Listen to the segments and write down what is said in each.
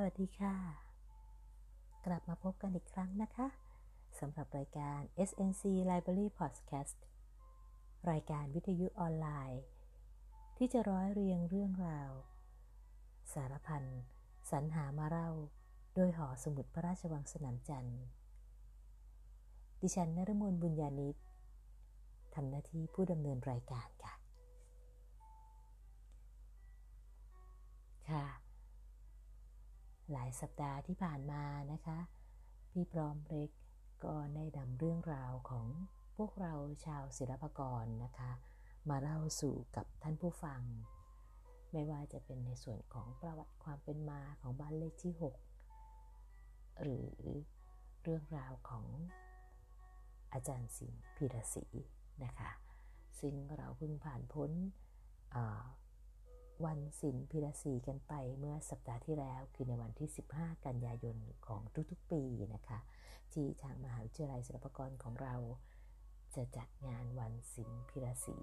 สวัสดีค่ะ กลับมาพบกันอีกครั้งนะคะสำหรับรายการ SNC Library Podcast รายการวิทยุออนไลน์ ที่จะร้อยเรียงเรื่องราว สารพันสรรหามาเล่า โดยหอสมุดพระราชวังสนามจันทร์ ดิฉันนรมนบุญญาณิตทำหน้าที่ผู้ดำเนินรายการค่ะ ค่ะ หลายสัปดาห์ที่ผ่านมานะคะ พี่พร้อมเล็กก็ได้นำเรื่องราวของพวกเราชาวศิลปกรนะคะ มาเล่าสู่กับท่านผู้ฟัง ไม่ว่าจะเป็นในส่วนของประวัติความเป็นมาของบ้านเลขที่ 6 หรือเรื่องราวของอาจารย์สิงห์พีรศรีนะคะ ซึ่งเราเพิ่งผ่านพ้น วันศิลพิรศีกันไปเมื่อสัปดาห์ที่แล้ว คือในวันที่ 15 กันยายนของทุกๆปีนะคะ ที่ทางมหาวิทยาลัยศิลปากรของเรา จะจัดงานวันศิลพิรศี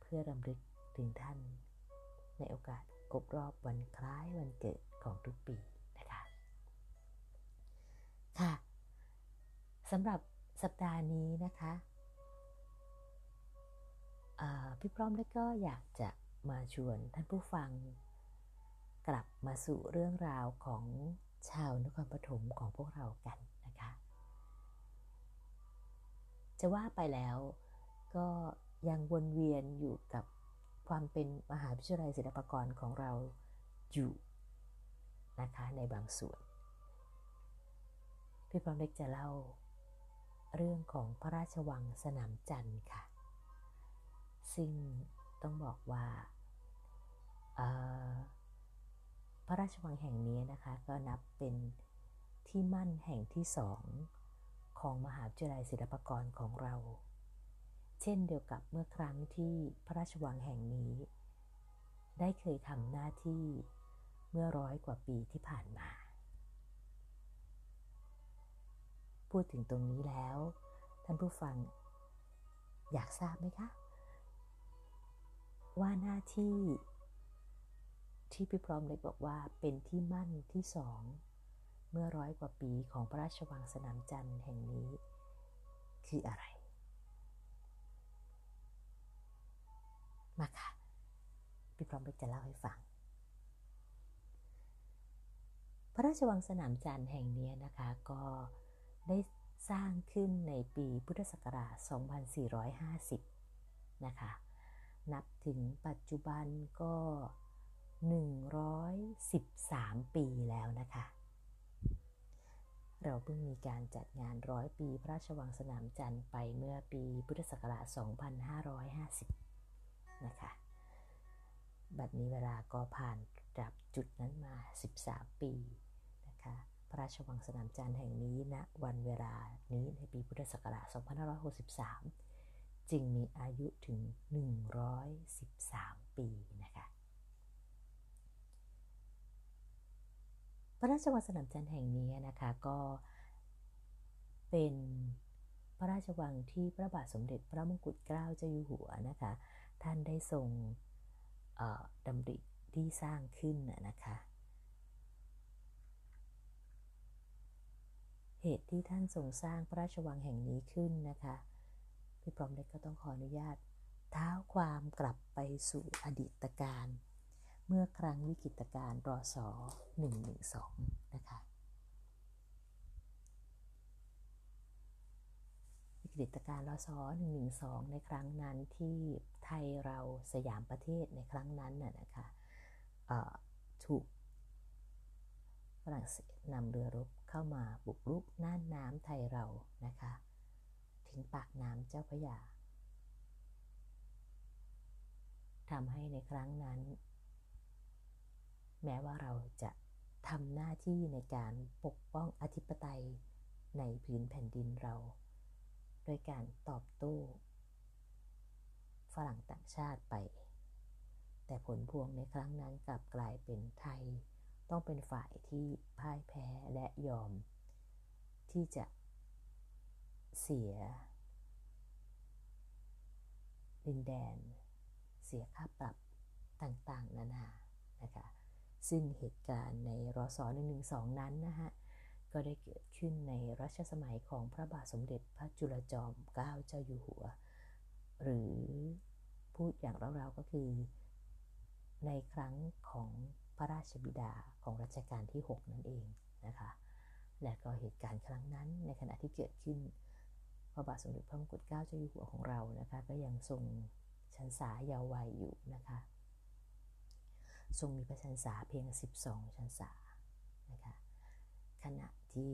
เพื่อรำลึกถึงท่าน ในโอกาสครบรอบวันคล้ายวันเกิดของทุกปีนะคะ ค่ะสำหรับสัปดาห์นี้นะคะพี่พร้อมแล้วก็อยากจะ มาชวนท่านผู้ฟัง กลับมาสู่เรื่องราวของชาวนครปฐมของพวกเรากันนะคะ จะว่าไปแล้วก็ยังวนเวียนอยู่กับความเป็นมหาวิทยาลัยศิลปากรของเราอยู่นะคะในบางส่วน พี่พร้อมเล็กจะเล่า เรื่องของพระราชวังสนามจันทร์ค่ะ ซึ่งต้องบอกว่า พระราชวังแห่งนี้นะคะ ก็นับเป็นที่มั่นแห่งที่สองของมหาวิทยาลัยศิลปากรของเรา เช่นเดียวกับเมื่อครั้งที่พระราชวังแห่งนี้ ได้เคยทำหน้าที่เมื่อร้อยกว่าปีที่ผ่านมา พูดถึงตรงนี้แล้ว ท่านผู้ฟัง อยากทราบไหมคะ ว่าหน้าที่ ที่พี่พร้อมเล็กบอกว่าเป็นที่มั่นที่สอง เมื่อร้อยกว่าปีของพระราชวังสนามจันทร์แห่งนี้ คืออะไร มาค่ะ พี่พร้อมเล็กจะเล่าให้ฟัง พระราชวังสนามจันทร์แห่งนี้นะคะก็ได้สร้างขึ้นในปีพุทธศักราช 2450 นะคะ นับถึงปัจจุบันก็ 113 ปีแล้วนะคะ เราเพิ่งมีการจัดงานร้อยปีพระราชวังสนามจันทร์ไปเมื่อปีพุทธศักราช 2550 นะคะ บัดนี้เวลาก็ผ่านจากจุดนั้นมา 13 ปีนะคะ พระราชวังสนามจันทร์แห่งนี้ณนะวันเวลานี้ในปีพุทธศักราช 2563 จึงมีอายุถึง 113 ปีนะคะพ ระราชวังสนามจันทร์แห่งนี้นะคะก็เป็นพระราชวังที่พระบาทสมเด็จพระมงกุฎเกล้าเจ้าอยู่หัวนะคะ ท่านได้ทรงดำริที่สร้างขึ้นนะคะ เหตุที่ท่านทรงสร้างพระราชวังแห่งนี้ขึ้นนะคะ พี่พร้อมเล็กก็ต้องขออนุญาตเท้าความกลับไปสู่อดีตการ เมื่อครั้งวิกฤตการณ์รอสอ112 นะคะวิกฤตการณ์รอสอ112 ในครั้งนั้นที่ไทยเราสยามประเทศในครั้งนั้นน่ะนะคะถูกฝรั่งเศสนำเรือรบเข้ามาบุกรุกน่านน้ำไทยเรานะคะ ถึงปากน้ำเจ้าพระยาทำให้ในครั้งนั้น แม้ว่าเราจะทำหน้าที่ในการปกป้องอธิปไตยในพื้นแผ่นดินเรา โดยการตอบโต้ฝรั่งต่างชาติไป แต่ผลพวงในครั้งนั้นกลับกลายเป็นไทย ต้องเป็นฝ่ายที่พ่ายแพ้และยอม ที่จะเสีย ดินแดน เสียค่าปรับต่างๆ นานานะคะ ซึ่งเหตุการณ์ในรศ112 นั้นนะฮะ ก็ได้เกิดขึ้นในรัชสมัยของพระบาทสมเด็จพระจุลจอมเกล้าเจ้าอยู่หัว หรือพูดอย่างเราๆก็คือ ในครั้งของพระราชบิดาของรัชกาลที่ 6 นั่นเองนะคะ และก็เหตุการณ์ครั้งนั้นในขณะที่เกิดขึ้น พระบาทสมเด็จพระมงกุฎเกล้าเจ้าอยู่หัวของเรานะคะ ก็ยังทรงชันษาเยาว์วัยอยู่นะคะ ทรงมีพระชันษาเพียง 12ชันษานะคะขณะที่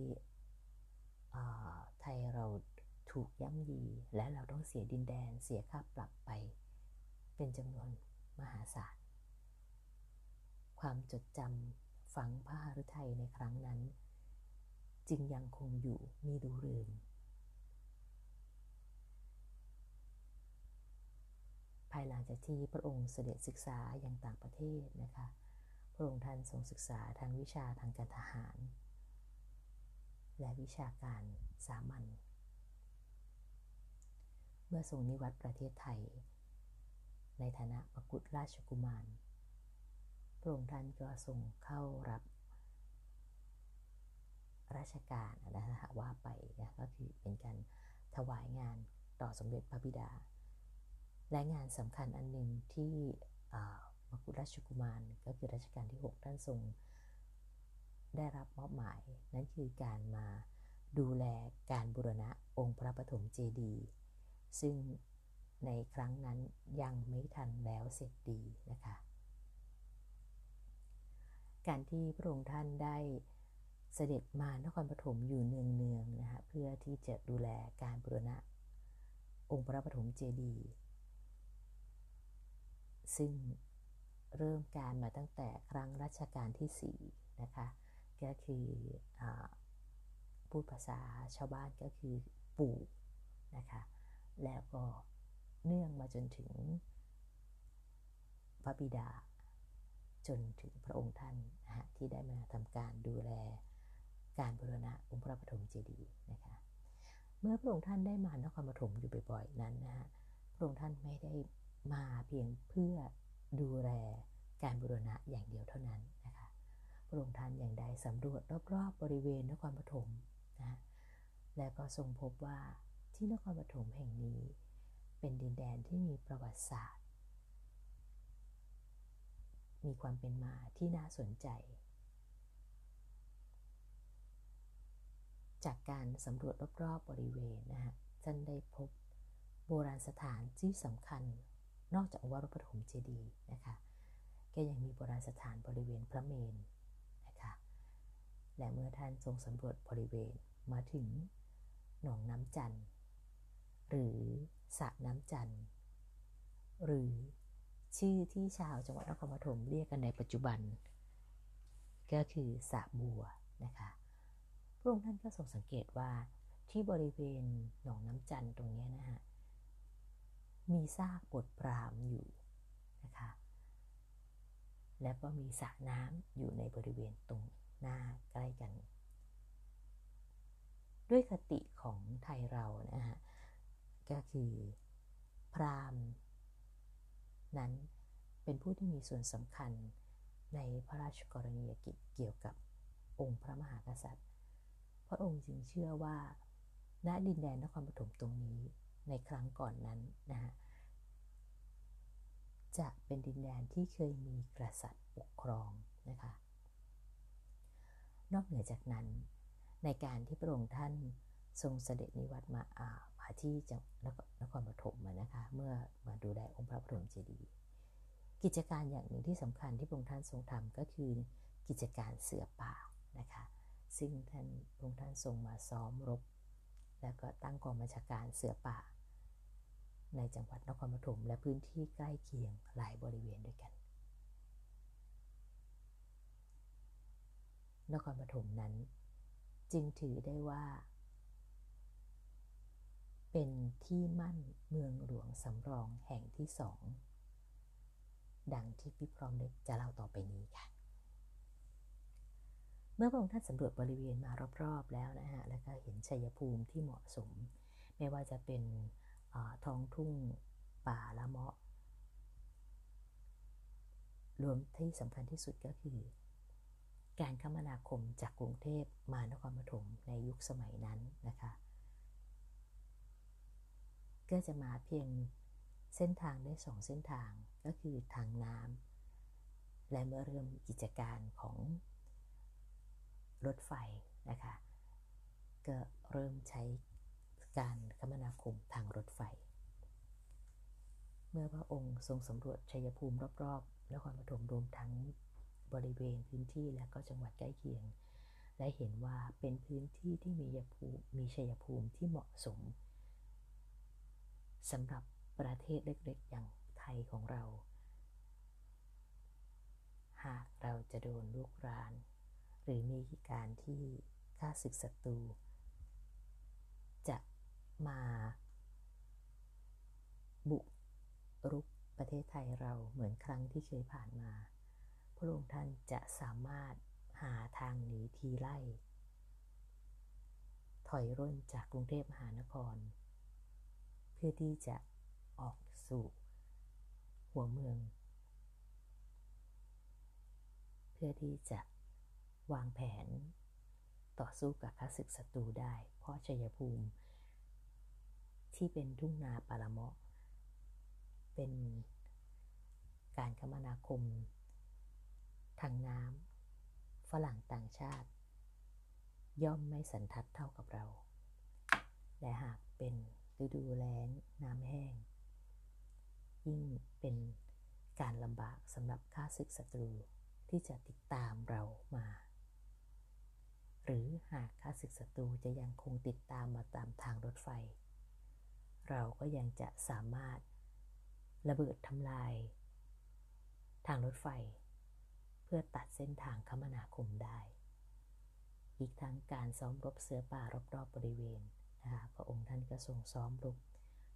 ไทยเราถูกย่ำยี และเราต้องเสียดินแดนเสียค่าปรับไป เป็นจำนวนมหาศาล ความจดจำฝังพระหฤทัยในครั้งนั้น จึงยังคงอยู่มีดูรือน ภายหลังจากที่พระองค์เสด็จศึกษาอย่างต่างประเทศนะคะ พระองค์ท่านทรงศึกษาทางวิชาทางการทหาร และวิชาการสามัญ เมื่อทรงนิวัตประเทศไทย ในฐานะมกุฎราชกุมาร พระองค์ท่านก็ทรงเข้ารับราชการนะคะว่าไปนะก็คือเป็นการถวายงานต่อสมเด็จพระบิดา และงานสำคัญอันหนึ่งที่มกุฎราชกุมารก็คือรัชกาลที่ 6 ท่านทรง ได้รับมอบหมาย นั่นคือการมาดูแลการบูรณะองค์พระปฐมเจดีย์ซึ่งในครั้งนั้นยังไม่ทันแล้วเสร็จดีนะคะ การที่พระองค์ท่านได้เสด็จมานครปฐมอยู่เนืองๆนะคะเพื่อที่จะดูแลการบูรณะองค์พระปฐมเจดีย์ ซึ่งเริ่มการมาตั้งแต่ครั้งรัชกาลที่ 4 นะคะ ก็คืออพูดภาษาชาวบ้านก็คือปู่นะคะ แล้วก็เนื่องมาจนถึงพระบิดา จนถึงพระองค์ท่านนะะที่ได้มาทำการดูแลการบูรณะองค์พระปฐมเจดีย์นะคะ เมื่อพระองค์ท่านได้มานครปฐมอยู่บ่อยๆนั้นนะฮะพระองค์ท่านไม่ได้ มาเพียงเพื่อดูแลการบูรณะอย่างเดียวเท่านั้นนะคะพระองค์ท่านอย่างใดสำรวจรอบๆบบริเวณนครปฐมนะและก็ทรงพบว่าที่นครปฐมแห่งนี้ เป็นดินแดนที่มีประวัติศาสตร์ มีความเป็นมาที่น่าสนใจ จากการสำรวจรอบๆบริเวณนะฮะท่านได้พบโบราณสถานที่สำคัญ นอกจากวัดปฐมเจดีย์นะคะก็ยังมีโบราณสถานบริเวณพระเมนนะคะและเมื่อท่านทรงสำรวจบริเวณมาถึงหนองน้ำจันทร์หรือสระน้ำจันทร์หรือชื่อที่ชาวจังหวัดนครปฐมเรียกกันในปัจจุบัน ก็คือสระบัวนะคะพระองค์ท่านก็ทรงสังเกตว่าที่บริเวณหนองน้ำจันทร์ตรงนี้นะฮะ มีซากบทปรามอยู่นะคะ แล้วก็มีสระน้ำอยู่ในบริเวณตรงหน้าใกล้กัน ด้วยคติของไทยเรานะฮะก็คือพรามนั้นเป็นผู้ที่มีส่วนสำคัญในพระราชกรณียกิจเกี่ยวกับองค์พระมหากษัตริย์ พระองค์จึงเชื่อว่าณดินแดนนครปฐมตรงนี้ ในครั้งก่อนนั้นนะฮะจะเป็นดินแดนที่เคยมีกษัตริย์ปกครองนะคะ นอกเหนือจากนั้น ในการที่พระองค์ท่านทรงเสด็จนิวัตมาอามาที่จังนครปฐมนะคะ เมื่อมาดูแลองค์พระบรมเจดีย์กิจการอย่างหนึ่งที่สำคัญที่พระองค์ท่านทรงทำก็คือ กิจการเสือป่านะคะ ซึ่งท่านพระองค์ท่านทรงมาซ้อมรบ แล้วก็ตั้งกองบัญชาการเสือป่า ในจังหวัดนครปฐมและพื้นที่ใกล้เคียงหลายบริเวณด้วยกัน นครปฐมนั้นจึงถือได้ว่า เป็นที่มั่นเมืองหลวงสำรองแห่งที่สอง ดังที่พี่พร้อมเล็กจะเล่าต่อไปนี้ค่ะ เมื่อพระองค์ท่านสำรวจบริเวณมารอบๆแล้วนะฮะ แล้วก็เห็นชัยภูมิที่เหมาะสม ไม่ว่าจะเป็น ท้องทุ่งป่าละเมาะ รวมที่สำคัญที่สุดก็คือ การคมนาคมจากกรุงเทพมานครปฐมในยุคสมัยนั้นนะคะ ก็จะมาเพียงเส้นทางได้สองเส้นทางก็คือทางน้ำและเมื่อเริ่มกิจการของรถไฟนะคะ ก็เริ่มใช้ การคมนาคมทางรถไฟ เมื่อพระองค์ทรงสำรวจชัยภูมิรอบๆนครปฐมรวมทั้งบริเวณพื้นที่และก็จังหวัดใกล้เคียง ได้เห็นว่าเป็นพื้นที่ที่มีภูมีชัยภูมิที่เหมาะสมสำหรับประเทศเล็กๆ อย่างไทยของเรา หากเราจะโดนลูกราน หรือมีการที่ฆ่าศึกศัตรู มา บุกรุกประเทศไทยเราเหมือนครั้งที่เคยผ่านมา พระองค์ท่านจะสามารถหาทางหนีทีไล่ ถอยร่นจากกรุงเทพมหานคร เพื่อที่จะออกสู่หัวเมือง เพื่อที่จะวางแผนต่อสู้กับข้าศึกศัตรูได้ เพราะชัยภูมิ ที่เป็นทุ่งนาปาละเมาะเป็นการคมนาคม ทางน้ำฝรั่งต่างชาติ ย่อมไม่สันทัดเท่ากับเรา และหากเป็นฤดูแล้งน้ำแห้ง ยิ่งเป็นการลำบากสำหรับข้าศึกศัตรูที่จะติดตามเรามา หรือหากข้าศึกศัตรูจะยังคงติดตามมาตามทางรถไฟ เราก็ยังจะสามารถระเบิดทำลาย ทางรถไฟ เพื่อตัดเส้นทางคมนาคมได้ อีกทั้งการซ้อมรบเสือป่ารอบๆบบริเวณนะคะพระองค์ท่านก็ทรงซ้อมรบ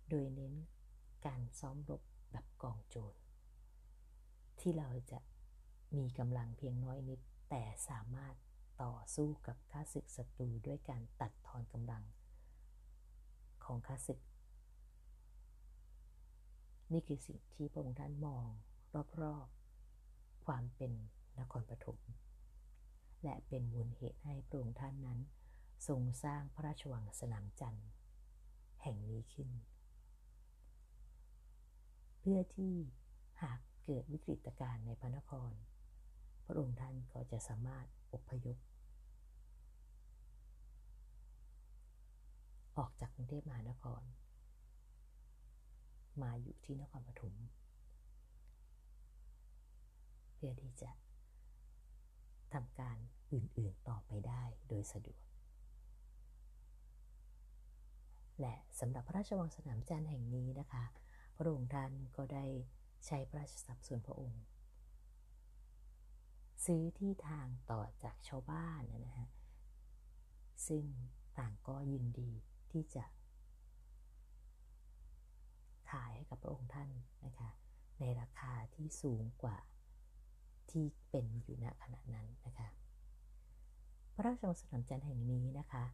โดยเน้นการซ้อมรบแบบกองโจรที่เราจะมีกำลังเพียงน้อยนิด แต่สามารถต่อสู้กับข้าศึกศัตรูด้วยการตัดทอนกำลัง ของข้าศึก นี่คือสิ่งที่พระองค์ท่านมองรอบๆ ความเป็นนครปฐมและเป็นมูลเหตุให้พระองค์ท่านนั้น ทรงสร้างพระราชวังสนามจันทร์ แห่งนี้ขึ้น เพื่อที่หากเกิดวิกฤตการณ์ในพระนคร พระองค์ท่านก็จะสามารถอพยพออกจากกรุงเทพมหานคร มาอยู่ที่นครปฐมเพื่อที่จะทำการอื่นๆต่อไปได้โดยสะดวก และสำหรับพระราชวังสนามจันทร์แห่งนี้นะคะ พระองค์ท่านก็ได้ใช้พระราชทรัพย์ส่วนพระองค์ ซื้อที่ทางต่อจากชาวบ้านนะฮะซึ่งต่างก็ยินดีที่จะ ขายให้กับพระองค์ท่านนะคะในราคาที่สูงกว่าที่เป็นอยู่ณขณะนั้นนะคะพระราชวังสนามจันทร์แห่งนี้นะคะ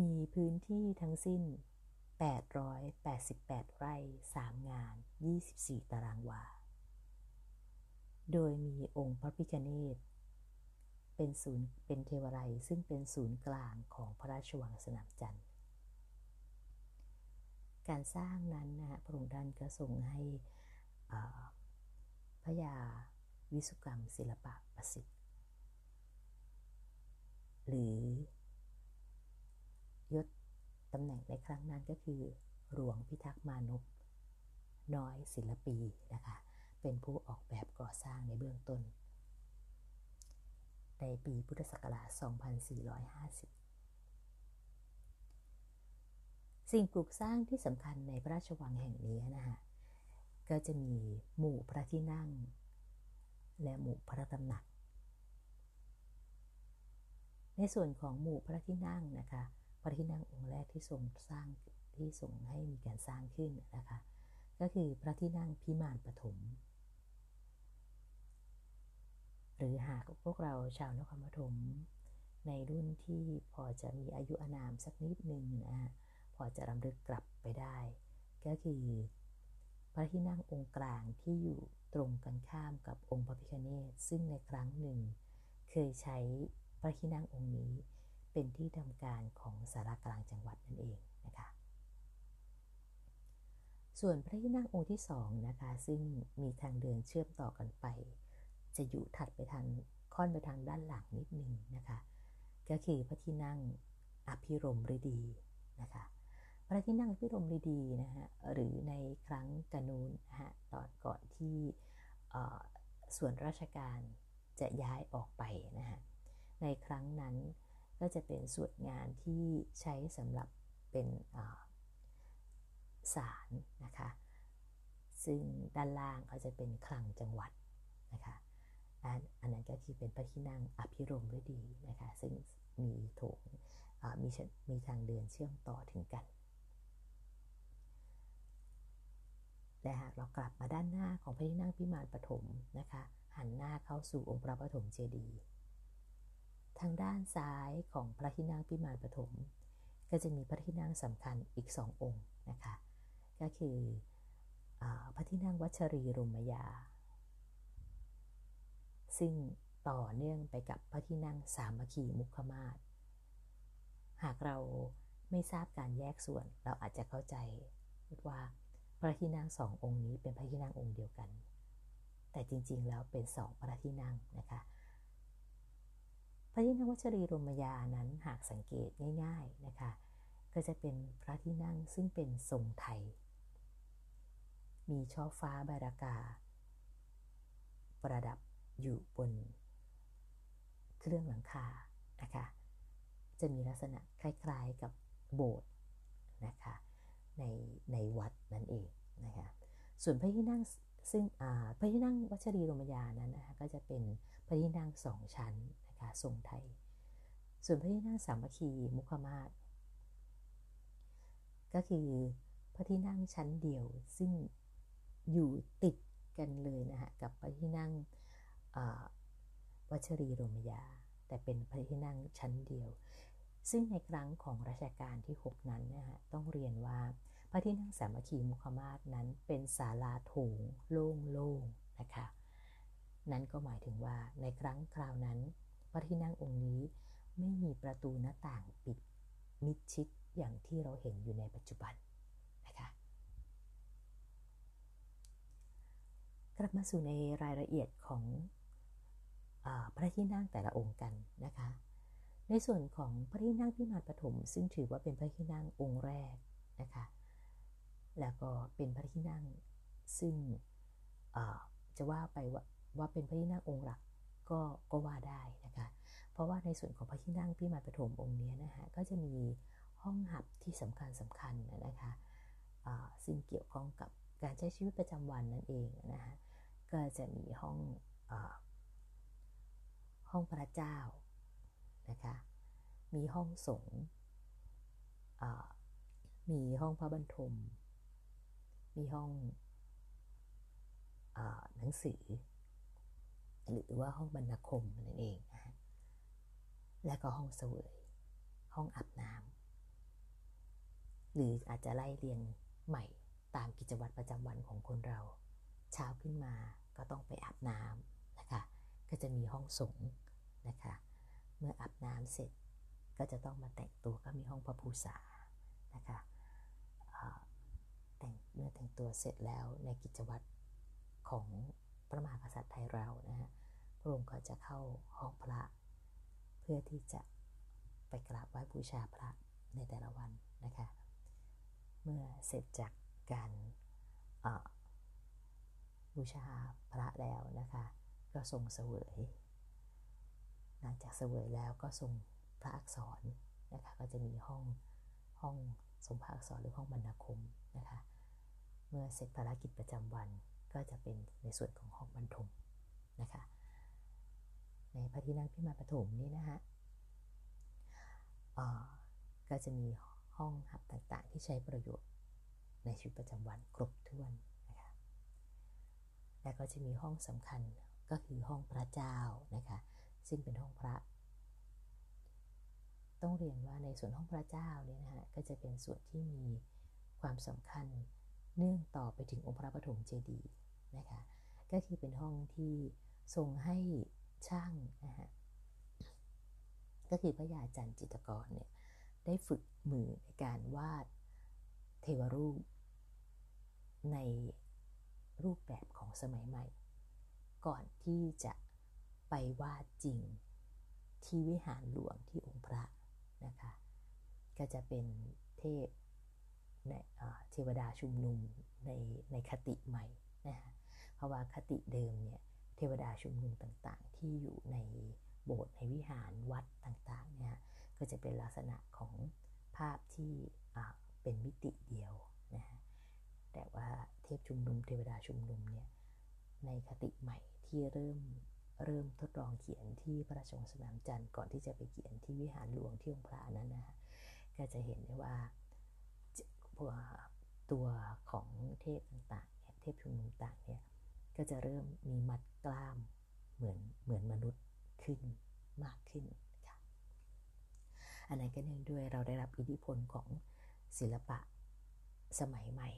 มีพื้นที่ทั้งสิ้น 888 ไร่ 3 งาน 24 ตารางวา โดยมีองค์พระพิฆเนศเป็นศูนย์เป็นเทวไรซึ่งเป็นศูนย์กลางของพระราชวังสนามจันทร์ การสร้างนั้นนะพระองค์ท่านก็ทรงให้พระยาวิสุกรรมศิลปะประสิทธิ์ หรือยศตำแหน่งในครั้งนั้นก็คือหลวงพิทักษ์มานพน้อยศิลปีนะคะ เป็นผู้ออกแบบก่อสร้างในเบื้องต้น ในปีพุทธศักราช 2450 สิ่งปลูกสร้างที่สำคัญในพระราชวังแห่งนี้นะคะก็จะมีหมู่พระที่นั่ง และหมู่พระตำหนัก ในส่วนของหมู่พระที่นั่งนะคะ พระที่นั่งองค์แรกที่ทรงสร้างที่ทรงให้มีการสร้างขึ้นนะคะ ก็คือพระที่นั่งพิมานปฐมหรือหากพวกเราชาวนครปฐมในรุ่นที่พอจะมีอายุอานามสักนิดหนึ่งนะฮะ อจะรำลึกกลับไปได้ ก็คือพระที่นั่งองค์กลางที่อยู่ตรงกันข้ามกับองค์พระพิฆเนศซึ่งในครั้งหนึ่ง เคยใช้พระที่นั่งองค์นี้เป็นที่ทำการของสารกลางจังหวัดนั่นเองนะคะ ส่วนพระที่นั่งองค์ที่สองนะคะซึ่งมีทางเดินเชื่อมต่อกันไป จะอยู่ถัดไปทางค่อนไปทางด้านหลังนิดนึงนะคะ ก็คือพระที่นั่งอภิรมฤดีนะคะ พระที่นั่งอภิรมฤดีนะฮะหรือในครั้งกนูนนะฮะตอนก่อนที่ส่วนราชการจะย้ายออกไปนะฮะในครั้งนั้นก็จะเป็นส่วนงานที่ใช้สำหรับเป็นศาลนะคะ ซึ่งด้านล่างเขาจะเป็นคลังจังหวัดนะคะอันนั้นก็คือเป็นพระที่นั่งอภิรมฤดีนะคะ ซึ่งมีโถงมีมีทางเดินเชื่อมต่อถึงกัน และหากเรากลับมาด้านหน้าของพระที่นั่งพิมานปฐมนะคะ หันหน้าเข้าสู่องค์พระปฐมเจดีย์ทางด้านซ้ายของพระที่นั่งพิมานปฐมก็จะมีพระที่นั่งสำคัญอีกสององค์นะคะ ก็คืออพระที่นั่งวัชรีรุมยา ซึ่งต่อเนื่องไปกับพระที่นั่งสามัคคีมุขมาศหากเราไม่ทราบการแยกส่วนเราอาจจะเข้าใจว่า พระที่นั่งสององค์นี้เป็นพระที่นั่งองค์เดียวกัน แต่จริงๆแล้วเป็นสองพระที่นั่งนะคะ พระที่นั่งวัชรีรมยานั้นหากสังเกตง่ายๆนะคะ ก็จะเป็นพระที่นั่งซึ่งเป็นทรงไทย มีช่อฟ้าบารากา ประดับอยู่บนเครื่องหลังคานะคะ จะมีลักษณะคล้ายๆกับโบสถ์นะคะ ในในวัดนั่นเองนะคะส่วนพระที่นั่งซึ่งพระที่นั่งวัชรีรมยานั้นนะคะก็จะเป็นพระที่นั่งสองชั้นนะคะทรงไทย ส่วนพระที่นั่งสามัคคีมุขมาศก็คือพระที่นั่งชั้นเดียวซึ่งอยู่ติดกันเลยนะฮะกับพระที่นั่งวัชรีรมยา แต่เป็นพระที่นั่งชั้นเดียว ซึ่งในครั้งของรัชกาลที่ 6 นั้นนะฮะต้องเรียนว่า พระที่นั่งสามัคคีมุขมาศนั้นเป็นศาลาโถงโล่งๆนะคะ นั่นก็หมายถึงว่าในครั้งคราวนั้น พระที่นั่งองค์นี้ไม่มีประตูหน้าต่างปิดมิดชิดอย่างที่เราเห็นอยู่ในปัจจุบันนะคะ กลับมาสู่ในรายละเอียดของอพระที่นั่งแต่ละองค์กันนะคะ ในส่วนของพระที่นั่งพิมานปฐมซึ่งถือว่าเป็นพระที่นั่งองค์แรกนะคะ แล้วก็เป็นพระที่นั่ง ซึ่งจะว่าไปว่าว่าเป็นพระที่นั่งองค์หลักก็ก็ว่าได้นะคะ เพราะว่าในส่วนของพระที่นั่งพิมานปฐมองค์นี้นะคะก็จะมีห้องหับที่สำคัญสำคัญนะคะซึ่งเกี่ยวข้องกับการใช้ชีวิตประจำวันนั่นเองนะคะก็จะมีห้องอห้องพระเจ้านะคะ มีห้องสงฆ์มีห้องพระบรรทม มีห้องอหนังสือ หรือว่าห้องบรรณาคมนั่นเองนะและก็ห้องเสวย ห้องอาบน้ำหรืออาจจะไล่เรียงใหม่ตามกิจวัตรประจำวันของคนเรา เช้าขึ้นมาก็ต้องไปอาบน้ำนะคะ ก็จะมีห้องสงนะคะ เมื่ออาบน้ำเสร็จก็จะต้องมาแต่งตัวก็มีห้องพระภูษานะคะ เมื่อแต่งตัวเสร็จแล้วในกิจวัตรของพระมหากษัตริย์ไทยเรานะฮะพระองค์ก็จะเข้าห้องพระ เพื่อที่จะไปกราบไหว้บูชาพระในแต่ละวันนะคะ เมื่อเสร็จจากการบูชาพระแล้วนะคะ ก็ทรงเสวย หลังจากเสวยแล้วก็ทรงพระอักษรนะคะ ก็จะมีห้องห้องทรงพระอักษรหรือห้องบรรณาคมนะคะ เมื่อเสร็จภารกิจประจำวันก็จะเป็นในส่วนของห้องบรรทมนะคะ ในพระที่นั่งพิมานปฐมนี่นะฮะก็จะมีห้องหับต่างๆ ที่ใช้ประโยชน์ในชีวิตประจำวันครบถ้วนนะคะ และก็จะมีห้องสำคัญก็คือห้องพระเจ้านะคะ ซึ่งเป็นห้องพระ ต้องเรียนว่าในส่วนห้องพระเจ้าเนี่ยนะฮะก็จะเป็นส่วนที่มีความสำคัญ เนื่องต่อไปถึงองค์พระปฐมเจดีย์นะคะ ก็คือเป็นห้องที่ทรงให้ช่างนะฮะก็คือพระยาจันจิตกรเนี่ยได้ฝึกมือในการวาดเทวรูป ในรูปแบบของสมัยใหม่ ก่อนที่จะไปวาดจริงที่วิหารหลวงที่องค์พระนะคะ ก็จะเป็นเทพ เทวดาชุมนุมในในคติใหม่นะคะเพราะว่าคติเดิมเนี่ยเทวดาชุมนุมต่างๆ ที่อยู่ในโบสถ์ในวิหารวัดต่างๆเนี่ยก็จะเป็นลักษณะของภาพที่เป็นมิติเดียวนะฮะแต่ว่าเทพชุมนุมเทวดาชุมนุมเนี่ยในคติใหม่ที่เริ่มเริ่มทดลองเขียนที่พระราชวังสนามจันทร์ก่อนที่จะไปเขียนที่วิหารหลวงที่องค์พระนั้นนะฮะก็จะเห็นได้ว่า ตัวของเทพต่างๆเทพชุมนุมต่างเนี่ยก็จะเริ่มมีมัดกล้ามเหมือนเหมือนมนุษย์ขึ้นมากขึ้นค่ะอันนั้นก็เนื่องด้วยเราได้รับอิทธิพลของศิลปะสมัยใหม่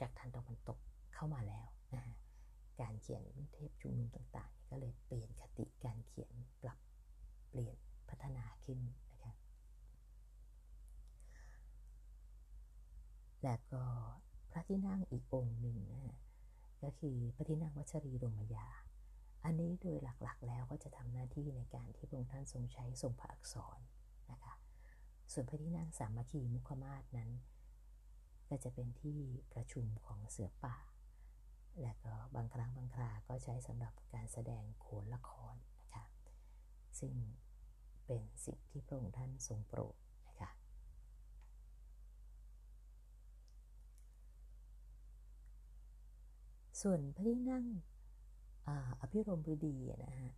จากทางตะวันตกเข้ามาแล้วนะฮะการเขียนเทพชุมนุมต่างๆ ก็เลยเปลี่ยนคติการเขียนปรับเปลี่ยนพัฒนาขึ้นนะคะ และก็พระที่นั่งอีกองค์หนึ่งนะก็คือพระที่นั่งวัชรีรมยา อันนี้โดยหลักๆแล้วก็จะทำหน้าที่ในการที่พระองค์ท่านทรงใช้ทรงพระอักษรนะคะส่วนพระที่นั่งสามัคคีมุขมาศนั้น ก็จะเป็นที่ประชุมของเสือป่า และก็บางครั้งบางคราก็ใช้สำหรับการแสดงโขนละครนะคะซึ่งเป็นสิ่งที่พระองค์ท่านทรงโปรดนะคะ ส่วนพระที่นั่งอภิรมฤดีนะฮะ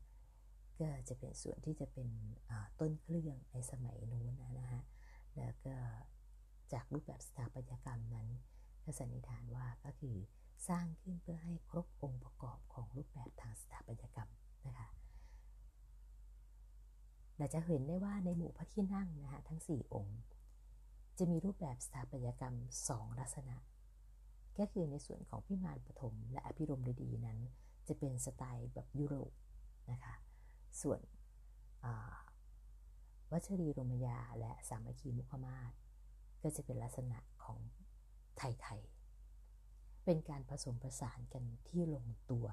ก็จะเป็นส่วนที่จะเป็นต้นเครื่องในสมัยนู้นนะฮะแล้วก็จากรูปแบบสถาปัตยกรรมนั้นก็สันนิษฐานว่าก็คือสร้างขึ้นเพื่อให้ครบองค์ประกอบของรูปแบบทางสถาปัตยกรรมนะคะเราจะเห็นได้ว่าในหมู่พระที่นั่งนะฮะทั้ง 4 องค์ จะมีรูปแบบสถาปัตยกรรม 2 ลักษณะ ก็คือในส่วนของพิมานปฐมและอภิรมฤดีนั้น จะเป็นสไตล์แบบยุโรปนะคะ ส่วนวัชรีรมยาและสามัคคีมุขมาศก็จะเป็นลักษณะของไทยๆ เป็นการผสมผสานกันที่ลงตัว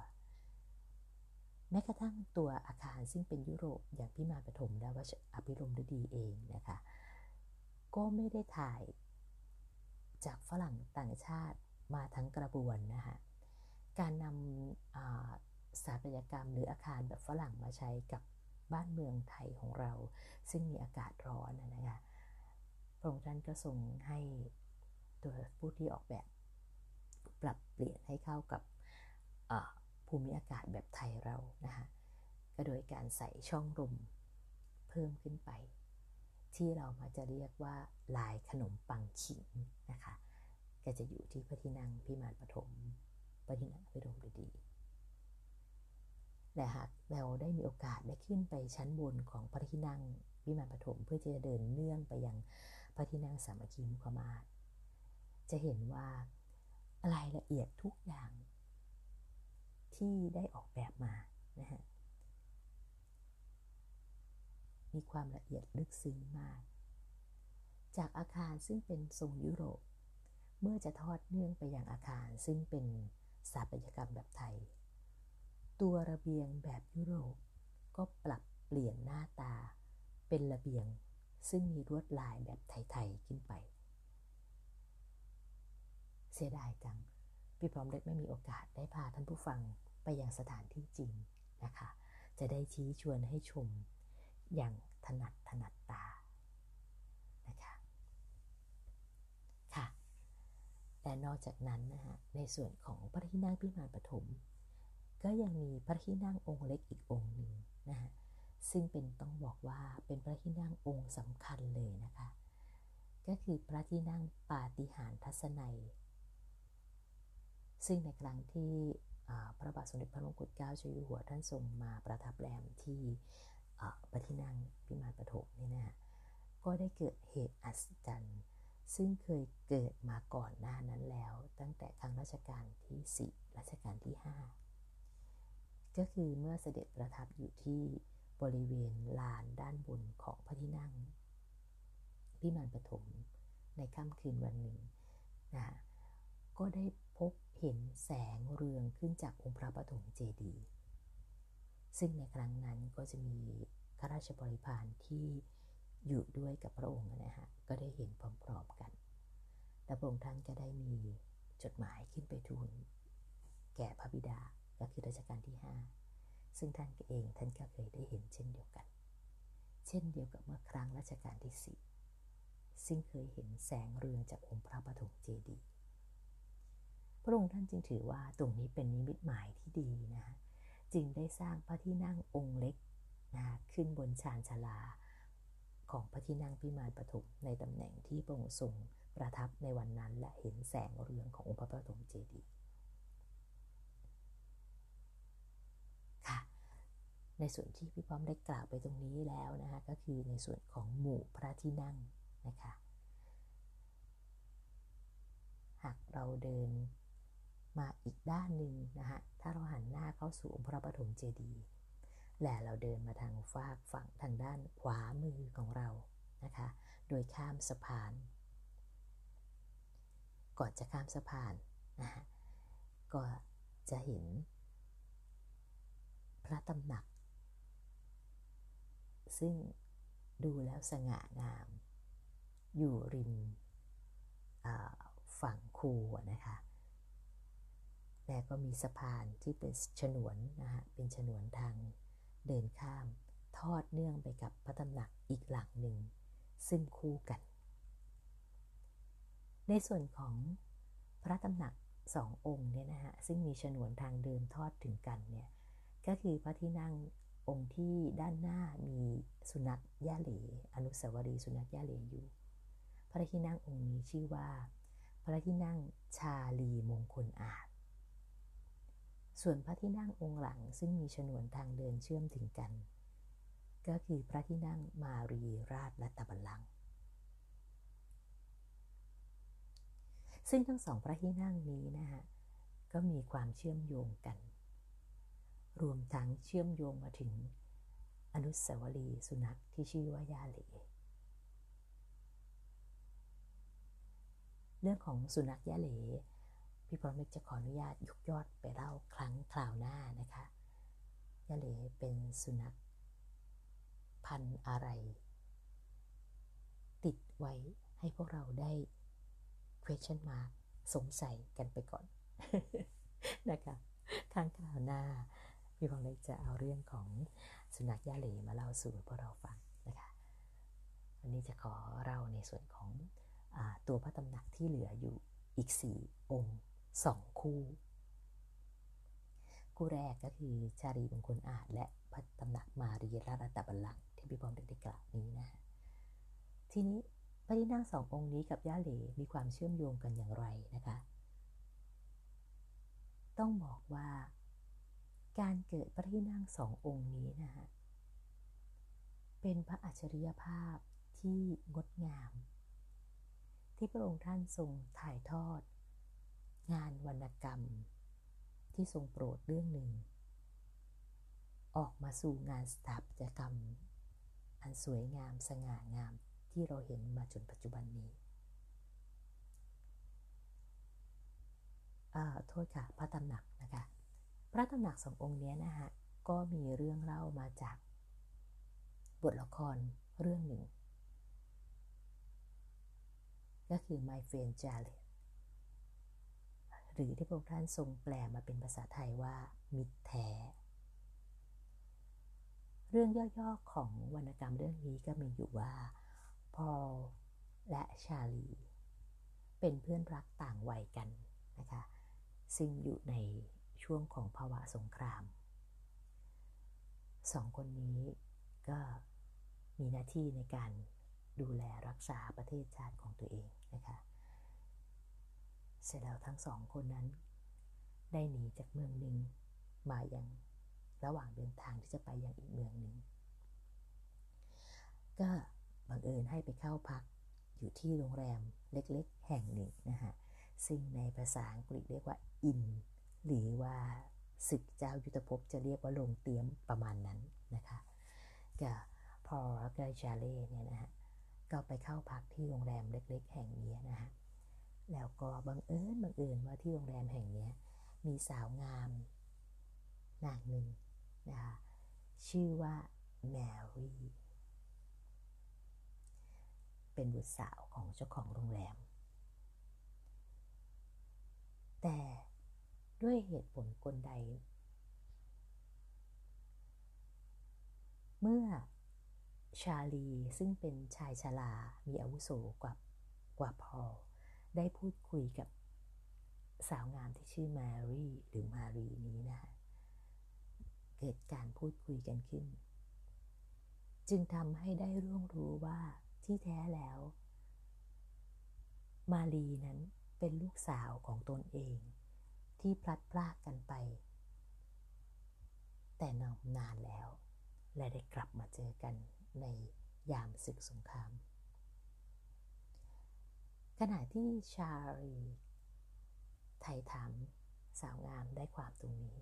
แม้กระทั่งตัวอาคารซึ่งเป็นยุโรปอย่างพิมานปฐมและวัชอภิรมฤดีเองนะคะ ก็ไม่ได้ถ่ายจากฝรั่งต่างชาติ มาทั้งกระบวนนะคะการนำสถาปัตยกรรมหรืออาคารแบบฝรั่งมาใช้กับบ้านเมืองไทยของเรา ซึ่งมีอากาศร้อนนะคะพระองค์ท่านก็ทรงให้ตัวผู้ที่ออกแบบ ปรับเปลี่ยนให้เข้ากับภูมิอากาศแบบไทยเรานะคะก็โดยการใส่ช่องลมเพิ่มขึ้นไป ที่เรามาจะเรียกว่าลายขนมปังขิงนะคะ ก็จะอยู่ที่พระที่นั่งพิมานปฐมพระที่นั่งพิรมดีและหากเราได้มีโอกาสได้ขึ้นไปชั้นบนของพระที่นั่งพิมานปฐมเพื่อจะเดินเนื่องไปยังพระที่นั่งสามัคคีมุขมาศจะเห็นว่ารายละเอียดทุกอย่าง ที่ได้ออกแบบมานะฮะมีความละเอียดลึกซึ้งมาก จากอาคารซึ่งเป็นทรงยุโรป เมื่อจะทอดเนื่องไปยังอาคารซึ่งเป็นสถาปัตยกรรมแบบไทย ตัวระเบียงแบบยุโรป ก็ปรับเปลี่ยนหน้าตา เป็นระเบียงซึ่งมีลวดลายแบบไทยๆขึ้นไป เสียดายจัง พี่พร้อมเล็กไม่มีโอกาสได้พาท่านผู้ฟังไปยังสถานที่จริงนะคะ จะได้ชี้ชวนให้ชมอย่างถนัดถนัดตา และนอกจากนั้นนะฮะในส่วนของพระที่นั่งพิมานปฐมก็ยังมีพระที่นั่งองค์เล็กอีกองค์หนึ่งนะฮะซึ่งเป็นต้องบอกว่าเป็นพระที่นั่งองค์สำคัญเลยนะคะ ก็คือพระที่นั่งปาฏิหาริย์ทัศนัย ซึ่งในครั้งที่พระบาทสมเด็จพระมงกุฎเกล้าเจ้าอยู่หัวท่านทรงมาประทับแรมที่พระที่นั่งพิมานปฐมนี่นะก็ได้เกิดเหตุอัศจรรย์ ซึ่งเคยเกิดมาก่อนหน้านั้นแล้ว ตั้งแต่ครั้งรัชกาลที่4รัชกาลที่ก็คือเมื่อเสด็จประทับอยู่ที่บริเวณลานด้านบนของพระที่นั่งพิมานปฐมในค่ำคืนวันหนึ่งนะก็ได้พบเห็นแสงเรืองขึ้นจากองค์พระปฐมเจดีย์ซึ่งในครั้งนั้นก็จะมีข้าราชบริพารที่ อยู่ด้วยกับพระองค์นะฮะก็ได้เห็นพร้อมๆกันและพระองค์ท่านก็ได้มีจดหมายขึ้นไปทูลแก่พระบิดาก็คือรัชกาลที่ 5 ซึ่งท่านเองท่านก็เคยได้เห็นเช่นเดียวกัน เช่นเดียวกับเมื่อครั้งรัชกาลที่ 4 ซึ่งเคยเห็นแสงเรืองจากองค์พระปฐมเจดีย์พระองค์ท่านจึงถือว่าตรงนี้เป็นนิมิตหมายที่ดีนะ จึงได้สร้างพระที่นั่งองค์เล็กนะขึ้นบนชานชาลา ของพระที่นั่งพิมานปฐมในตำแหน่งที่พระองค์ทรงประทับในวันนั้นและเห็นแสงเรืองขององค์พระปฐมเจดีย์ค่ะในส่วนที่พี่ป้อมได้กล่าวไปตรงนี้แล้วนะคะก็คือในส่วนของหมู่พระที่นั่งนะคะหากเราเดินมาอีกด้านหนึ่งนะฮะถ้าเราหันหน้าเข้าสู่องค์พระปฐมเจดีย์ และเราเดินมาทางฝากฝั่งทางด้านขวามือของเรานะคะ โดยข้ามสะพาน ก่อนจะข้ามสะพานนะะก็จะเห็น พระตำหนัก ซึ่งดูแล้วสง่างาม อยู่ริมฝั่งคูนะคะและก็มีสะพานที่เป็นฉนวนนะฮะเป็นฉนวนทาง เดินข้ามทอดเนื่องไปกับพระตำหนักอีกหลังหนึ่ง ซึ่งคู่กัน ในส่วนของพระตำหนักสององค์เนี่ยนะฮะซึ่งมีฉนวนทางเดินทอดถึงกันเนี่ยก็คือพระที่นั่งองค์ที่ด้านหน้ามีสุนัขย่าเหลอนุสาวรีย์สุนัขย่าเหลอยู่ พระที่นั่งองค์นี้ชื่อว่า พระที่นั่งชาลีมงคลอาจ ส่วนพระที่นั่งองค์หลังซึ่งมีฉนวนทางเดินเชื่อมถึงกัน ก็คือพระที่นั่งมารีราชรัตบัลลัง ซึ่งทั้งสองพระที่นั่งนี้นะฮะก็มีความเชื่อมโยงกัน รวมทั้งเชื่อมโยงมาถึงอนุสาวรีย์สุนัขที่ชื่อว่ายาเหลเรื่องของสุนัขยาเหล พี่พรมิกจะขออนุญาตยกยอดไปเล่าครั้งคราวหน้านะคะยาเลเป็นสุนัข พันอะไร ติดไว้ให้พวกเราได้ question mark สงสัยกันไปก่อน นะคะครั้งคราวหน้า พี่พรมิกจะเอาเรื่องของสุนัขยาเลมาเล่าสู่พวกเราฟังนะคะวันนี้จะขอเล่าในส่วนของอตัวพระตำหนักที่เหลืออยู่อีกสี่องค์ สองคู่ คู่แรกก็คือชารีบงคลอาจและพระตำหนักมารีรารัตบัลลังก์ที่พี่บอมได้กล่าวนี้นะ ทีนี้พระที่นั่งสององค์นี้กับย่าเหลมีความเชื่อมโยงกันอย่างไรนะคะ ต้องบอกว่าการเกิดพระที่นั่งสององค์นี้นะฮะเป็นพระอัจฉริยภาพที่งดงาม ที่พระองค์ท่านทรงถ่ายทอด งานวรรณกรรม ที่ทรงโปรดเรื่องหนึ่ง ออกมาสู่งานสถาปัตยกรรม อันสวยงามสง่างามที่เราเห็นมาจนปัจจุบันนี้โทษค่ะ พระตำหนักนะคะ พระตำหนักสององค์นี้นะฮะ ก็มีเรื่องเล่ามาจาก บทละครเรื่องหนึ่ง ก็คือ My Friend Charlie หรือที่พระองค์ท่านทรงแปลมาเป็นภาษาไทยว่า มิตรแท้ เรื่องย่อๆของวรรณกรรมเรื่องนี้ก็มีอยู่ว่าพอลและชาลี เป็นเพื่อนรักต่างวัยกันนะคะซึ่งอยู่ในช่วงของภาวะสงคราม สองคนนี้ก็มีหน้าที่ในการดูแลรักษาประเทศชาติของตัวเองนะคะ เสร็จแล้วทั้งสองคนนั้น ได้หนีจากเมืองหนึ่งมาอย่างระหว่างเดินทางที่จะไปยังอีกเมืองหนึ่ง ก็บังเอิญให้ไปเข้าพักอยู่ที่โรงแรมเล็กๆ แห่งหนึ่งนะฮะ ซึ่งในภาษาอังกฤษเรียกว่าอินหรือว่าศึกเจ้ายุทธภพจะเรียกว่าลงเตียมประมาณนั้นนะคะกับพอแล้วก็ชาเล่เนี่ยนะฮะก็ไปเข้าพักที่โรงแรมเล็ก ๆ แห่งนี้นะฮะ แล้วก็บังเอิญบังเอิญว่าที่โรงแรมแห่งนี้มีสาวงามนางหนึ่งนะคะชื่อว่าแมรี่เป็นบุตรสาวของเจ้าของโรงแรม แต่ด้วยเหตุผลกลใด เมื่อชาลีซึ่งเป็นชายชรามีอาวุโสกว่ากว่าพอ ได้พูดคุยกับสาวงามที่ชื่อแมรี่หรือมารีนี้นะเกิดการพูดคุยกันขึ้น จึงทำให้ได้ร่วงรู้ว่าที่แท้แล้ว มารีนั้นเป็นลูกสาวของตนเอง ที่พลัดพรากกันไป แต่นานแล้ว และได้กลับมาเจอกันในยามศึกสงคราม ขณะที่ชารีไทยถามสาวงามได้ความตรงนี้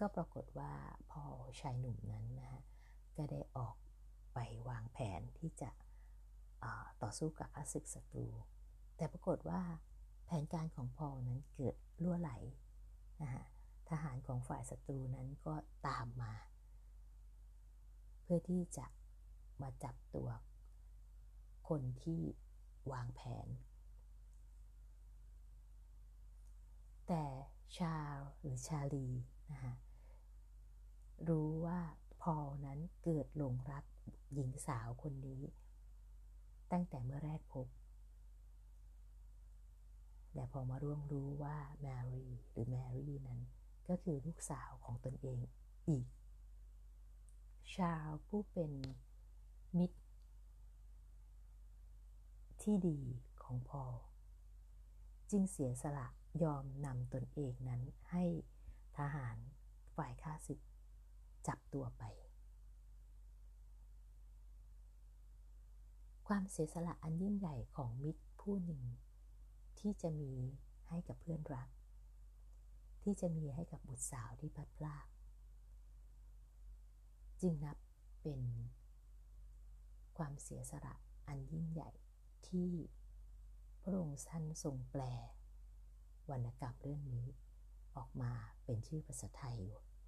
ก็ปรากฏว่าพอชายหนุ่มนั้นนะฮะก็ได้ออกไปวางแผนที่จะต่อสู้กับข้าศึกศัตรู แต่ปรากฏว่าแผนการของพอนั้นเกิดล่วไหลนะฮะทหารของฝ่ายศัตรูนั้นก็ตามมา เพื่อที่จะมาจับตัวคนที่ วางแผน แต่ชาลหรือชาลีนะฮะรู้ว่าพอลนั้นเกิดหลงรักหญิงสาวคนนี้ ตั้งแต่เมื่อแรกพบและพอมาร่วงรู้ว่าแมรี่หรือแมรี่นั้น ก็คือลูกสาวของตนเองอีก ชาลผู้เป็นมิตร ที่ดีของพอจึงเสียสละยอมนำตนเองนั้นให้ทหารฝ่ายข้าศึกจับตัวไป ความเสียสละอันยิ่งใหญ่ของมิตรผู้หนึ่ง ที่จะมีให้กับเพื่อนรัก ที่จะมีให้กับบุตรสาวที่พัดพลากจึงนับเป็นความเสียสละอันยิ่งใหญ่ ที่พระองค์ท่านทรงแปล วรรณกรรมเรื่องนี้ ออกมาเป็นชื่อภาษาไทย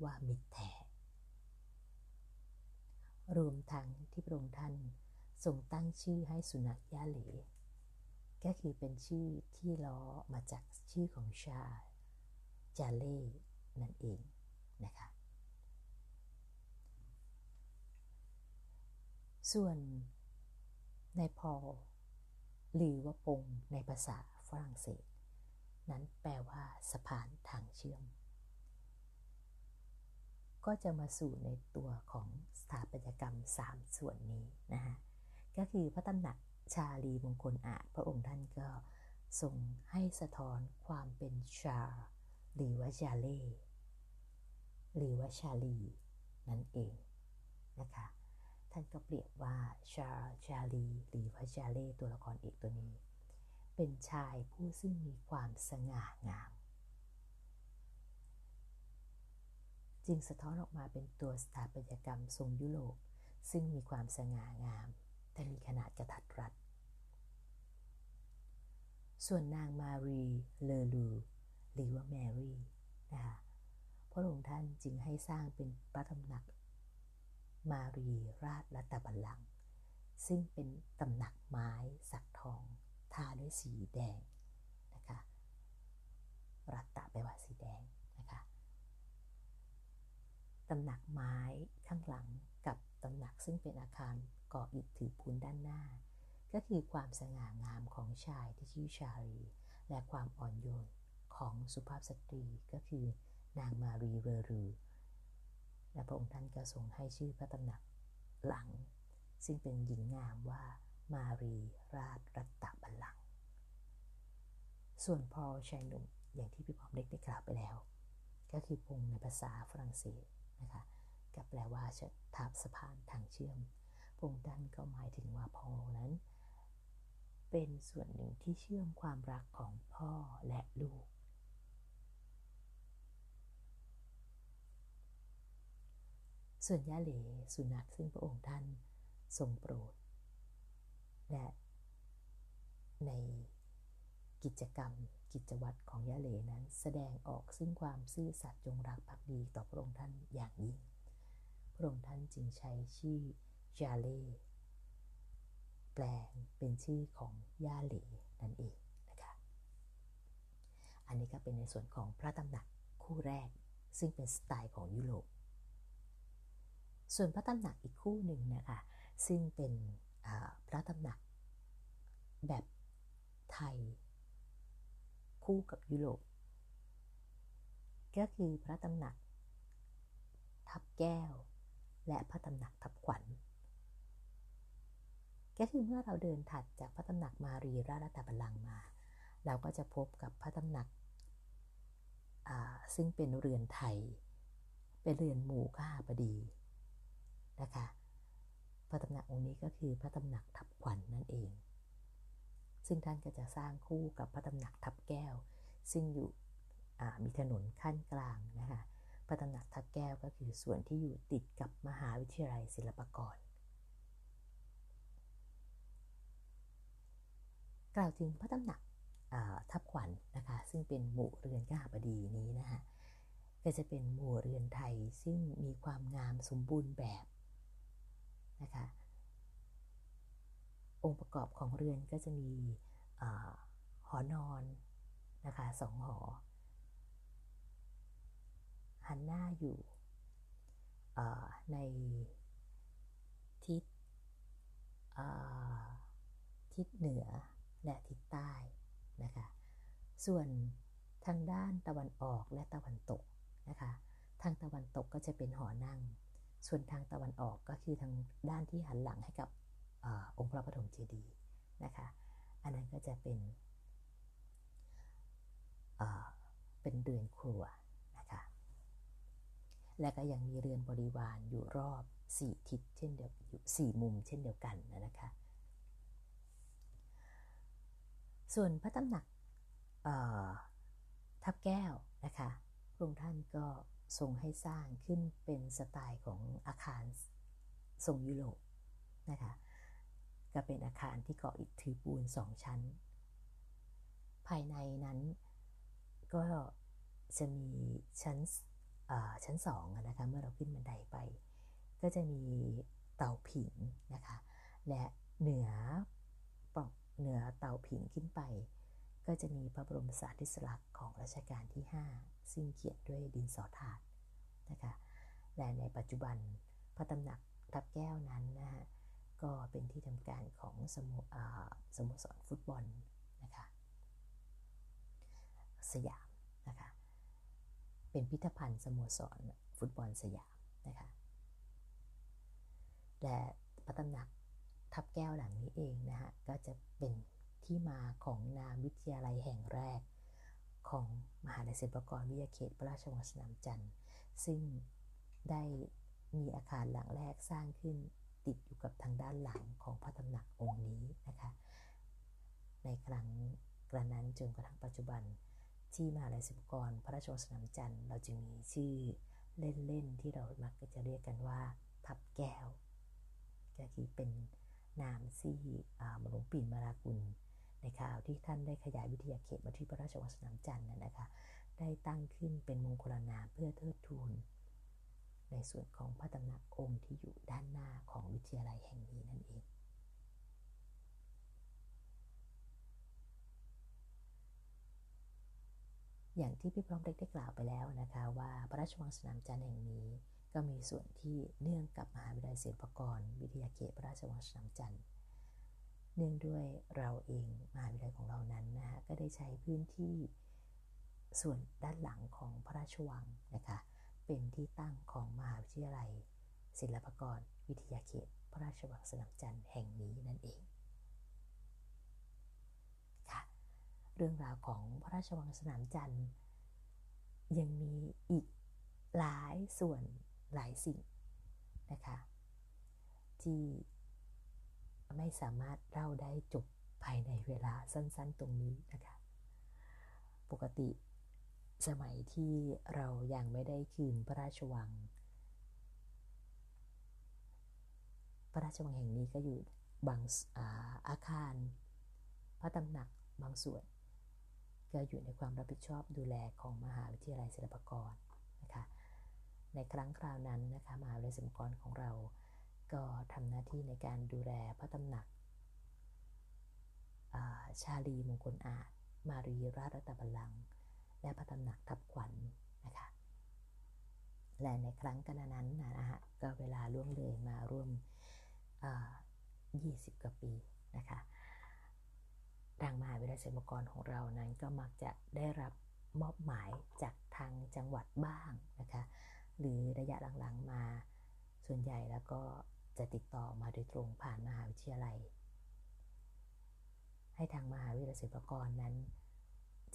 ว่ามิตรแท้รวมทั้งที่พระองค์ท่านทรงตั้งชื่อให้สุนัขย่าเหลก็คือเป็นชื่อที่ล้อมาจากชื่อของชา จาเล่นั่นเองนะคะ ส่วนในพอ รือว่าปงในภาษาฝรั่งเศส นั้นแปลว่าสะพานทางเชื่อม ก็จะมาสู่ในตัวของสถาปัตยกรรม 3 ส่วนนี้นะคะก็คือพระตำหนักชาลีมงคลอาจพระองค์ท่านก็ทรงให้สะท้อนความเป็นชาหรือว่าชาเล่หรือว่าชาลี นั่นเองนะคะ ท่านก็เปรียบว่าชาชาลีหรือว่าชาเล่ตัวละครเอกตัวนี้ เป็นชายผู้ซึ่งมีความสง่างาม จึงสะท้อนออกมาเป็นตัวสถาปัตยกรรมทรงยุโรปซึ่งมีความสง่างาม แต่มีขนาดกระทัดรัด ส่วนนางมารีเลอลูหรือว่าแมรี่นะคะพระองค์ท่านจึงให้สร้างเป็นพระตำหนัก มารีราชรัตบัลลังก์ซึ่งเป็นตำหนักไม้สักทอง ทาด้วยสีแดงนะคะรัตตะแปลว่าสีแดงนะคะตำหนักไม้ข้างหลังกับตำหนักซึ่งเป็นอาคารก่ออิฐถือพูนด้านหน้า ก็คือความสง่างามของชายที่ชื่อชาลี และความอ่อนโยนของสุภาพสตรีก็คือนางมารีเรรู และพระองค์ท่านก็ทรงให้ชื่อพระตำหนักหลัง ซึ่งเป็นหญิงงามว่ามารีราชรัตตบัลลังก์ส่วนพอลชายหนุ่มอย่างที่พี่พอมเล็กได้กล่าวไปแล้ว ก็คือพงในภาษาฝรั่งเศสนะคะก็แปลว่าทับสะพานทางเชื่อมพงดันก็หมายถึงว่าพอนั้น เป็นส่วนหนึ่งที่เชื่อมความรักของพ่อและลูก ส่วนยะเหลสุนัขซึ่งพระองค์ท่านทรงโปรด และในกิจกรรมกิจวัตรของยะเลนั้น แสดงออกซึ่งความซื่อสัตย์จงรักภักดีต่อพระองค์ท่านอย่างยิ่ง พระองค์ท่านจึงใช้ชื่อยาเล่แปลงเป็นชื่อของยาเลนั่นเองนะคะ อันนี้ก็เป็นในส่วนของพระตำหนักคู่แรก ซึ่งเป็นสไตล์ของยุโรป ส่วนพระตำหนักอีกคู่หนึ่งนะคะ ซึ่งเป็นพระตำหนักแบบไทย คู่กับยุโรปก็คือพระตำหนัก ทับแก้ว และพระตำหนักทับขวัญ ก็คือเมื่อเราเดินถัดจากพระตำหนักมารีราชตบัลลังมา เราก็จะพบกับพระตำหนักซึ่งเป็นเรือนไทย เป็นเรือนหมู่ข้าบดี นะคะ พระตำหนักองค์นี้ก็คือพระตำหนักทับขวัญนนั่นเอง ซึ่งท่านก็จะสร้างคู่กับพระตำหนักทับแก้ว ซึ่งอยู่มีถนนขั้นกลางนะคะพระตำหนักทับแก้วก็คือส่วนที่อยู่ติดกับมหาวิทยาลัยศิลปากรกล่าวถึงพระตำหนักทับขวัญนนะคะ ซึ่งเป็นหมู่เรือนกหบดีนี้นะคะก็จะเป็นหมู่เรือนไทยซึ่งมีความงามสมบูรณ์แบบ นะคะองค์ประกอบของเรือนก็จะมีอหอนอนนะคะสองหอ หันหน้าอยู่ในทิศทิศเหนือและทิศใต้นะคะ ส่วนทางด้านตะวันออกและตะวันตกนะคะ ทางตะวันตกก็จะเป็นหอนั่ง ส่วนทางตะวันออกก็คือทางด้านที่หันหลังให้กับอองค์พระปฐมเจดีย์นะคะ อันนั้นก็จะเป็นเป็นเรือนครัวนะคะ และก็ยังมีเรือนบริวารอยู่รอบสี่ทิศเช่นเดียวอยู่สี่มุมเช่นเดียวกันนะคะ ส่วนพระตำหนักทับแก้วนะคะพระองค์ท่านก็ ทรงให้สร้างขึ้นเป็นสไตล์ของอาคารทรงยุโรปนะคะก็เป็นอาคารที่เก่ออิฐถือปูนสองชั้น ภายในนั้นก็จะมีชั้นชั้นสองนะคะเมื่อเราขึ้นบันไดไป ก็จะมีเตาผิงนะคะ และเหนือปล่องเหนือเตาผิงขึ้นไป ก็จะมีพระบรมสารีริสลักษณ์ของรัชกาลที่ 5 ซึ่งเขียนด้วยดินสอถาดนะคะและในปัจจุบันพระตำหนักทับแก้วนั้นนะคะก็เป็นที่ทำการของสโมสโมสรฟุตบอลนะคะสยามนะคะเป็นพิพิธภัณฑ์สโมสรฟุตบอลสยามนะคะและพระตำหนักทับแก้วหลังนี้เองนะคะก็จะเป็นที่มาของนามวิทยาลัยแห่งแรก ของมหาวิทยาลัยศิลปากรวิทยาเขตพระราชวังสนามจันทร์ ซึ่งได้มีอาคารหลังแรกสร้างขึ้นติดอยู่กับทางด้านหลังของพระตำหนักองค์นี้นะคะ ในครั้งกระนั้นจนกระทั่งปัจจุบัน ที่มหาลัยศิลปากรพระราชวังสนามจันทร์เราจึงมีชื่อเล่นๆที่เรามักจะเรียกกันว่า ทับแก้วก็คือเป็นนามที่หลวงปิ่นมารากุล ในข่าวที่ท่านได้ขยายวิทยาเขตมาที่พระราชวังสนามจันทร์นะคะ ได้ตั้งขึ้นเป็นมงคลนามเพื่อเทิดทูน ในส่วนของพระตำหนักองค์ที่อยู่ด้านหน้าของวิทยาลัยแห่งนี้นั่นเองอย่างที่พี่พร้อมเล็กได้กล่าวไปแล้วนะคะว่าพระราชวังสนามจันทร์แห่งนี้ ก็มีส่วนที่เนื่องกับมหาวิทยาลัยศิลปากร วิทยาเขตพระราชวังสนามจันทร์ เนื่องด้วยเราเองมหาวิทยาลัยของเรานั้นนะคะก็ได้ใช้พื้นที่ส่วนด้านหลังของพระราชวังนะคะเป็นที่ตั้งของมหาวิทยาลัย ศิลปากรวิทยาเขต พระราชวังสนามจันทร์แห่งนี้นั่นเองค่ะเรื่องราวของพระราชวังสนามจันทร์ยังมีอีกหลายส่วนหลายสิ่งนะคะที่ ไม่สามารถเล่าได้จบภายในเวลาสั้น ๆ ตรงนี้นะคะ ปกติสมัยที่เรายังไม่ได้คืนพระราชวัง พระราชวังแห่งนี้ก็อยู่บางอาอาคาร พระตำหนักบางส่วน ก็อยู่ในความรับผิดชอบดูแลของมหาวิทยาลัยศิลปากรนะคะ ในครั้งคราวนั้นนะคะมหาวิทยาลัยศิลปากรของเรา ก็ทำหน้าที่ในการดูแลพระตำหนักชาลีมงคลอาจ มารีราชรัตบัลลังก์และพระตำหนักทับขวัญนนะคะ และในครั้งกันนั้นนะฮะก็เวลาล่วงเลยมาร่วม 20 กว่าปีนะคะทางมหาวิทยาลัยศิลปากรของเรานั้นก็มักจะได้รับมอบหมายจากทางจังหวัดบ้างนะคะ หรือระยะหลังๆมาส่วนใหญ่แล้วก็ จะติดต่อมาโดยตรงผ่านมหาวิทยาลัย ให้ทางมหาวิทยาลัยศิลปากรนั้น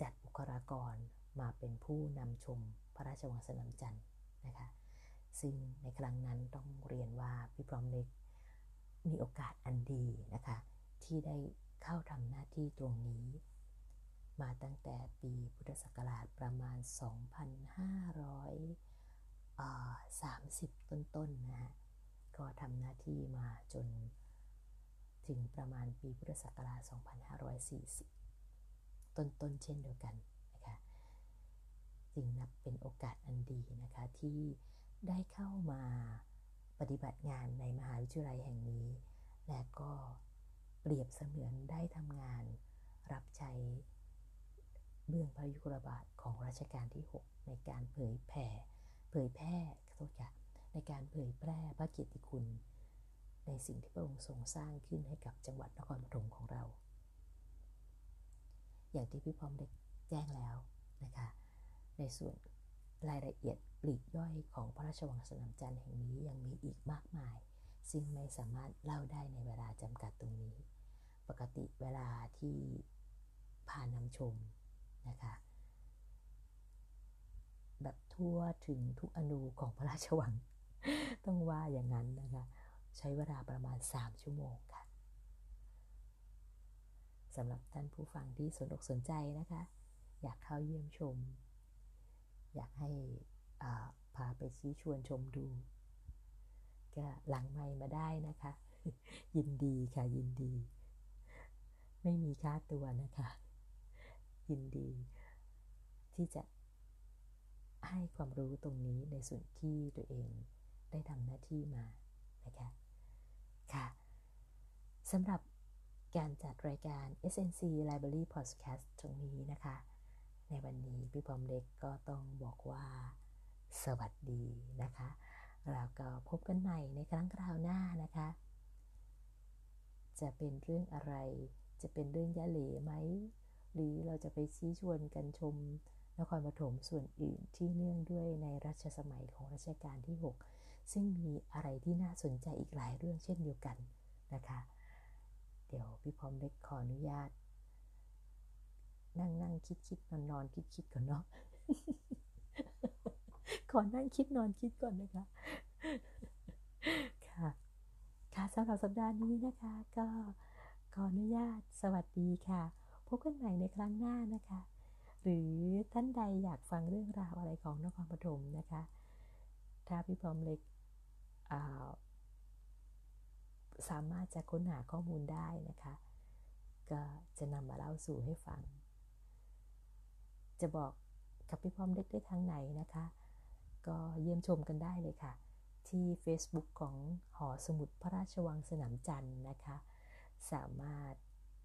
จัดบุคลากรมาเป็นผู้นำชมพระราชวังสนามจันทร์นะคะ ซึ่งในครั้งนั้นต้องเรียนว่าพี่พร้อมเล็กมีโอกาสอันดีนะคะ ที่ได้เข้าทำหน้าที่ตรงนี้ มาตั้งแต่ปีพุทธศักราชประมาณ 2,530 ต้นๆนะฮะ ก็ทำหน้าที่มาจนถึงประมาณปีพุทธศักราช 2540 ต้นๆเช่นเดียวกันนะคะจึงนับเป็นโอกาสอันดีนะคะที่ได้เข้ามาปฏิบัติงานในมหาวิทยาลัยแห่งนี้ และก็เปรียบเสมือนได้ทำงานรับใช้เบื้องพระยุคลบาทของรัชกาลที่ 6 ในการเผยแผ่เผยแพร่โทษค่ะ ในการเผยแพร่พระเกียรติคุณ ในสิ่งที่พระองค์ทรงสร้างขึ้นให้กับจังหวัดนครปฐมของเรา อย่างที่พี่พร้อมได้แจ้งแล้วนะคะ ในส่วนรายละเอียดปลีกย่อยของพระราชวังสนามจันทร์แห่งนี้ยังมีอีกมากมาย ซึ่งไม่สามารถเล่าได้ในเวลาจำกัดตรงนี้ ปกติเวลาที่ผ่านนำชมนะคะแบบทั่วถึงทุกอนูของพระราชวัง ต้องว่าอย่างนั้นนะคะ ใช้เวลาประมาณ 3 ชั่วโมงค่ะสำหรับท่านผู้ฟังที่สนอกสนใจนะคะ อยากเข้าเยี่ยมชม อยากให้พาไปชี้ชวนชมดู ก็หลังไม่มาได้นะคะ ยินดีค่ะยินดี ไม่มีค่าตัวนะคะ ยินดี ที่จะให้ความรู้ตรงนี้ในส่วนที่ตัวเอง ได้ทำหน้าที่มานะคะค่ะสำหรับการจัดรายการ SNC Library Podcast ตรงนี้นะคะ ในวันนี้พี่พอมเล็กก็ต้องบอกว่าสวัสดีนะคะแล้วก็พบกันใหม่ในครั้งคราวหน้านะคะ จะเป็นเรื่องอะไร จะเป็นเรื่องยะเหล่ไหม หรือเราจะไปชี้ชวนกันชมนครปฐมส่วนอื่นที่เนื่องด้วยในรัชสมัยของรัชกาลที่ 6 ซึ่งมีอะไรที่น่าสนใจอีกหลายเรื่องเช่นเดียวกันนะคะ เดี๋ยวพี่พร้อมเล็กขออนุญาต นั่งนั่งคิดคิดนอนนอนคิดคิดก่อนเนาะขอนั่งคิดนอนคิดก่อนนะคะ ค่ะ ค่ะสำหรับสัปดาห์นี้นะคะ ก็ขออนุญาตสวัสดีค่ะ พบกันใหม่ในครั้งหน้านะคะ หรือท่านใดอยากฟังเรื่องราวอะไรของนครปฐมนะคะ ถ้าพี่พร้อมเล็ก สามารถจะค้นหาข้อมูลได้นะคะ ก็จะนำมาเล่าสู่ให้ฟัง จะบอกกับพี่พร้อมเล็กได้ทางไหนนะคะ ก็เยี่ยมชมกันได้เลยค่ะ ที่ Facebook ของหอสมุดพระราชวังสนามจันทร์นะคะ สามารถ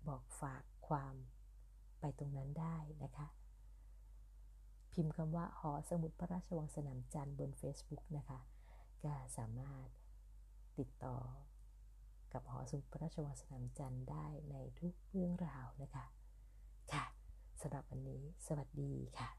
บอกฝากความไปตรงนั้นได้นะคะ พิมพ์คำว่าหอสมุดพระราชวังสนามจันทร์บน Facebook นะคะ ก็สามารถติดต่อกับหอสุพระราชวังสนามจันทร์ได้ในทุกเรื่องราวนะคะ ค่ะสำหรับวันนี้สวัสดีค่ะ